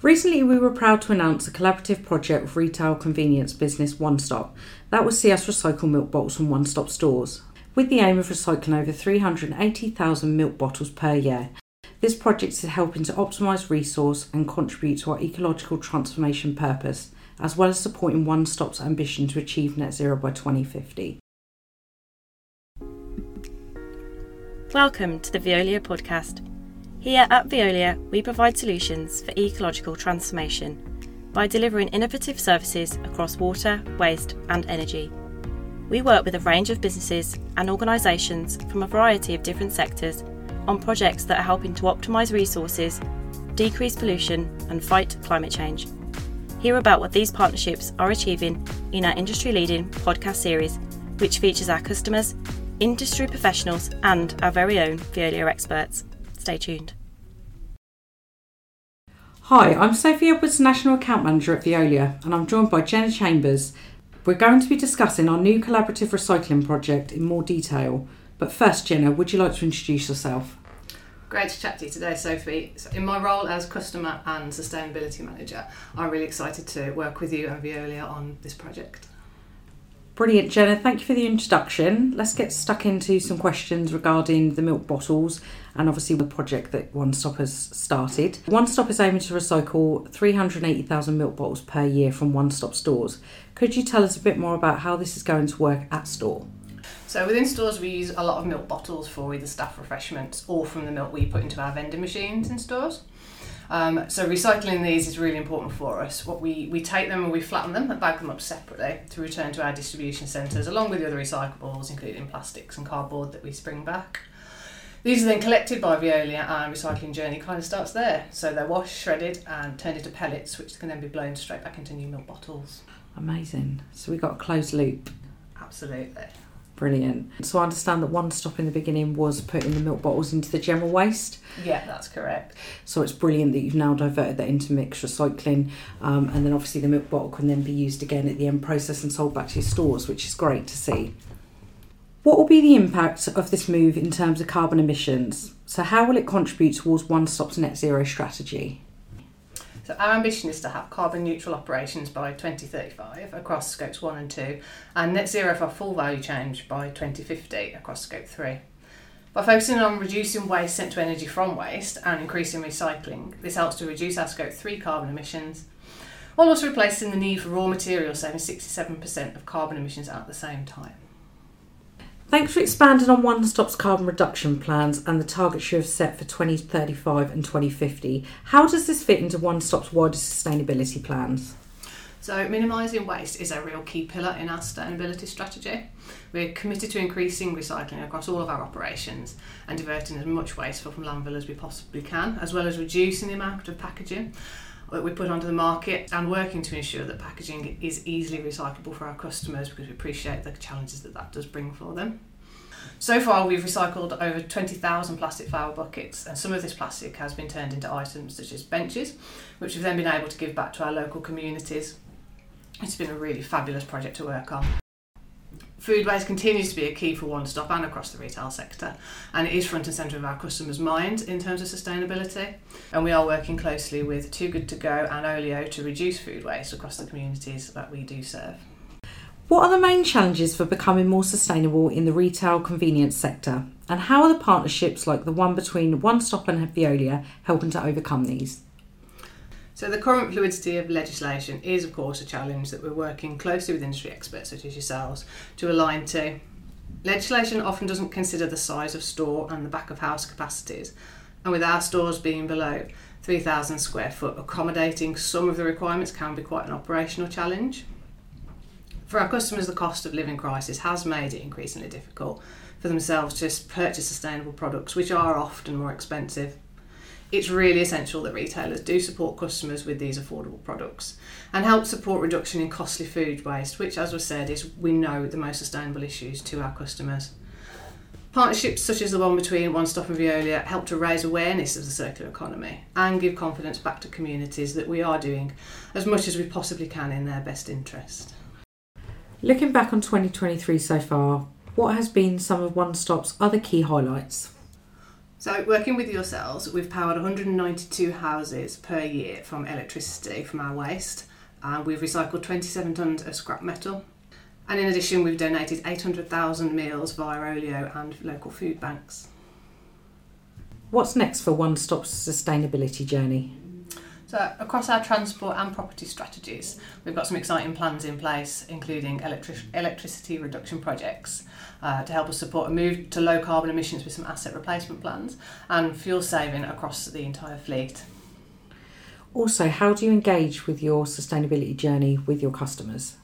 Recently, we were proud to announce a collaborative project with retail convenience business One Stop that will see us recycle milk bottles from One Stop stores, with the aim of recycling over 380,000 milk bottles per year. This project is helping to optimise resource and contribute to our ecological transformation purpose, as well as supporting One Stop's ambition to achieve net zero by 2050. Welcome to the Veolia podcast. Here at Veolia, we provide solutions for ecological transformation by delivering innovative services across water, waste, and energy. We work with a range of businesses and organisations from a variety of different sectors on projects that are helping to optimise resources, decrease pollution, and fight climate change. Hear about what these partnerships are achieving in our industry leading podcast series, which features our customers, industry professionals, and our very own Veolia experts. Stay tuned. Hi, I'm Sophie Edwards, National Account Manager at Veolia, and I'm joined by Jenna Chambers. We're going to be discussing our new collaborative recycling project in more detail. But first, Jenna, would you like to introduce yourself? Great to chat to you today, Sophie. So in my role as customer and sustainability manager, I'm really excited to work with you and Veolia on this project. Brilliant, Jenna. Thank you for the introduction. Let's get stuck into some questions regarding the milk bottles and obviously the project that One Stop has started. One Stop is aiming to recycle 380,000 milk bottles per year from One Stop stores. Could you tell us a bit more about how this is going to work at store? So within stores, we use a lot of milk bottles for either staff refreshments or from the milk we put into our vending machines in stores. Um, so recycling these is really important for us. What we, we take them and we flatten them and bag them up separately to return to our distribution centres along with the other recyclables including plastics and cardboard that we bring back. These are then collected by Veolia and recycling journey kind of starts there. So they're washed, shredded and turned into pellets which can then be blown straight back into new milk bottles. Amazing. So we've got a closed loop. Absolutely. Brilliant. So I understand that one stop in the beginning was putting the milk bottles into the general waste. Yeah, that's correct. So it's brilliant that you've now diverted that into mixed recycling, um, and then obviously the milk bottle can then be used again at the end process and sold back to your stores, which is great to see. What will be the impact of this move in terms of carbon emissions? So how will it contribute towards One Stop's net zero strategy? So our ambition is to have carbon neutral operations by 2035 across scopes 1 and 2 and net zero for full value change by 2050 across scope 3. By focusing on reducing waste sent to energy from waste and increasing recycling, this helps to reduce our scope 3 carbon emissions while also replacing the need for raw materials saving 67% of carbon emissions at the same time. Thanks for expanding on One Stop's carbon reduction plans and the targets you have set for 2035 and 2050. How does this fit into One Stop's wider sustainability plans? So, minimising waste is a real key pillar in our sustainability strategy. We're committed to increasing recycling across all of our operations and diverting as much waste from landfill as we possibly can, as well as reducing the amount of packaging that we put onto the market and working to ensure that packaging is easily recyclable for our customers because we appreciate the challenges that that does bring for them. So far, we've recycled over 20,000 plastic flower buckets, and some of this plastic has been turned into items such as benches, which we've then been able to give back to our local communities. It's been a really fabulous project to work on. Food waste continues to be a key for One Stop and across the retail sector, and it is front and centre of our customers' minds in terms of sustainability. And we are working closely with Too Good To Go and Olio to reduce food waste across the communities that we do serve. What are the main challenges for becoming more sustainable in the retail convenience sector, and how are the partnerships like the one between One Stop and Veolia helping to overcome these? So, the current fluidity of legislation is, of course, a challenge that we're working closely with industry experts such as yourselves to align to. Legislation often doesn't consider the size of store and the back of house capacities, and with our stores being below 3,000 square foot, accommodating some of the requirements can be quite an operational challenge. For our customers, the cost of living crisis has made it increasingly difficult for themselves to purchase sustainable products, which are often more expensive it's really essential that retailers do support customers with these affordable products and help support reduction in costly food waste, which, as was said, is we know the most sustainable issues to our customers. Partnerships such as the one between One Stop and Veolia help to raise awareness of the circular economy and give confidence back to communities that we are doing as much as we possibly can in their best interest. Looking back on 2023 so far, what has been some of One Stop's other key highlights? So, working with yourselves, we've powered 192 houses per year from electricity from our waste, and we've recycled 27 tonnes of scrap metal. And in addition, we've donated 800,000 meals via Olio and local food banks. What's next for One Stop's sustainability journey? So, across our transport and property strategies, we've got some exciting plans in place, including electric- electricity reduction projects uh, to help us support a move to low carbon emissions with some asset replacement plans and fuel saving across the entire fleet. Also, how do you engage with your sustainability journey with your customers?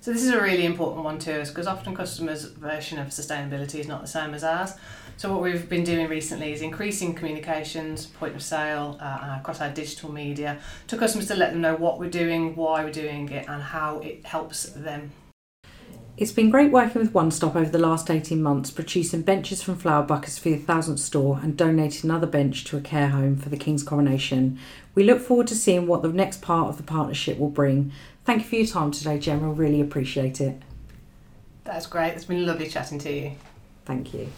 So this is a really important one to us because often customers' version of sustainability is not the same as ours. So what we've been doing recently is increasing communications, point of sale, uh, across our digital media to customers to let them know what we're doing, why we're doing it, and how it helps them. It's been great working with One Stop over the last 18 months, producing benches from flower buckets for the 1000th store and donating another bench to a care home for the King's coronation. We look forward to seeing what the next part of the partnership will bring. Thank you for your time today, Jenna. Really appreciate it. That's great. It's been lovely chatting to you. Thank you.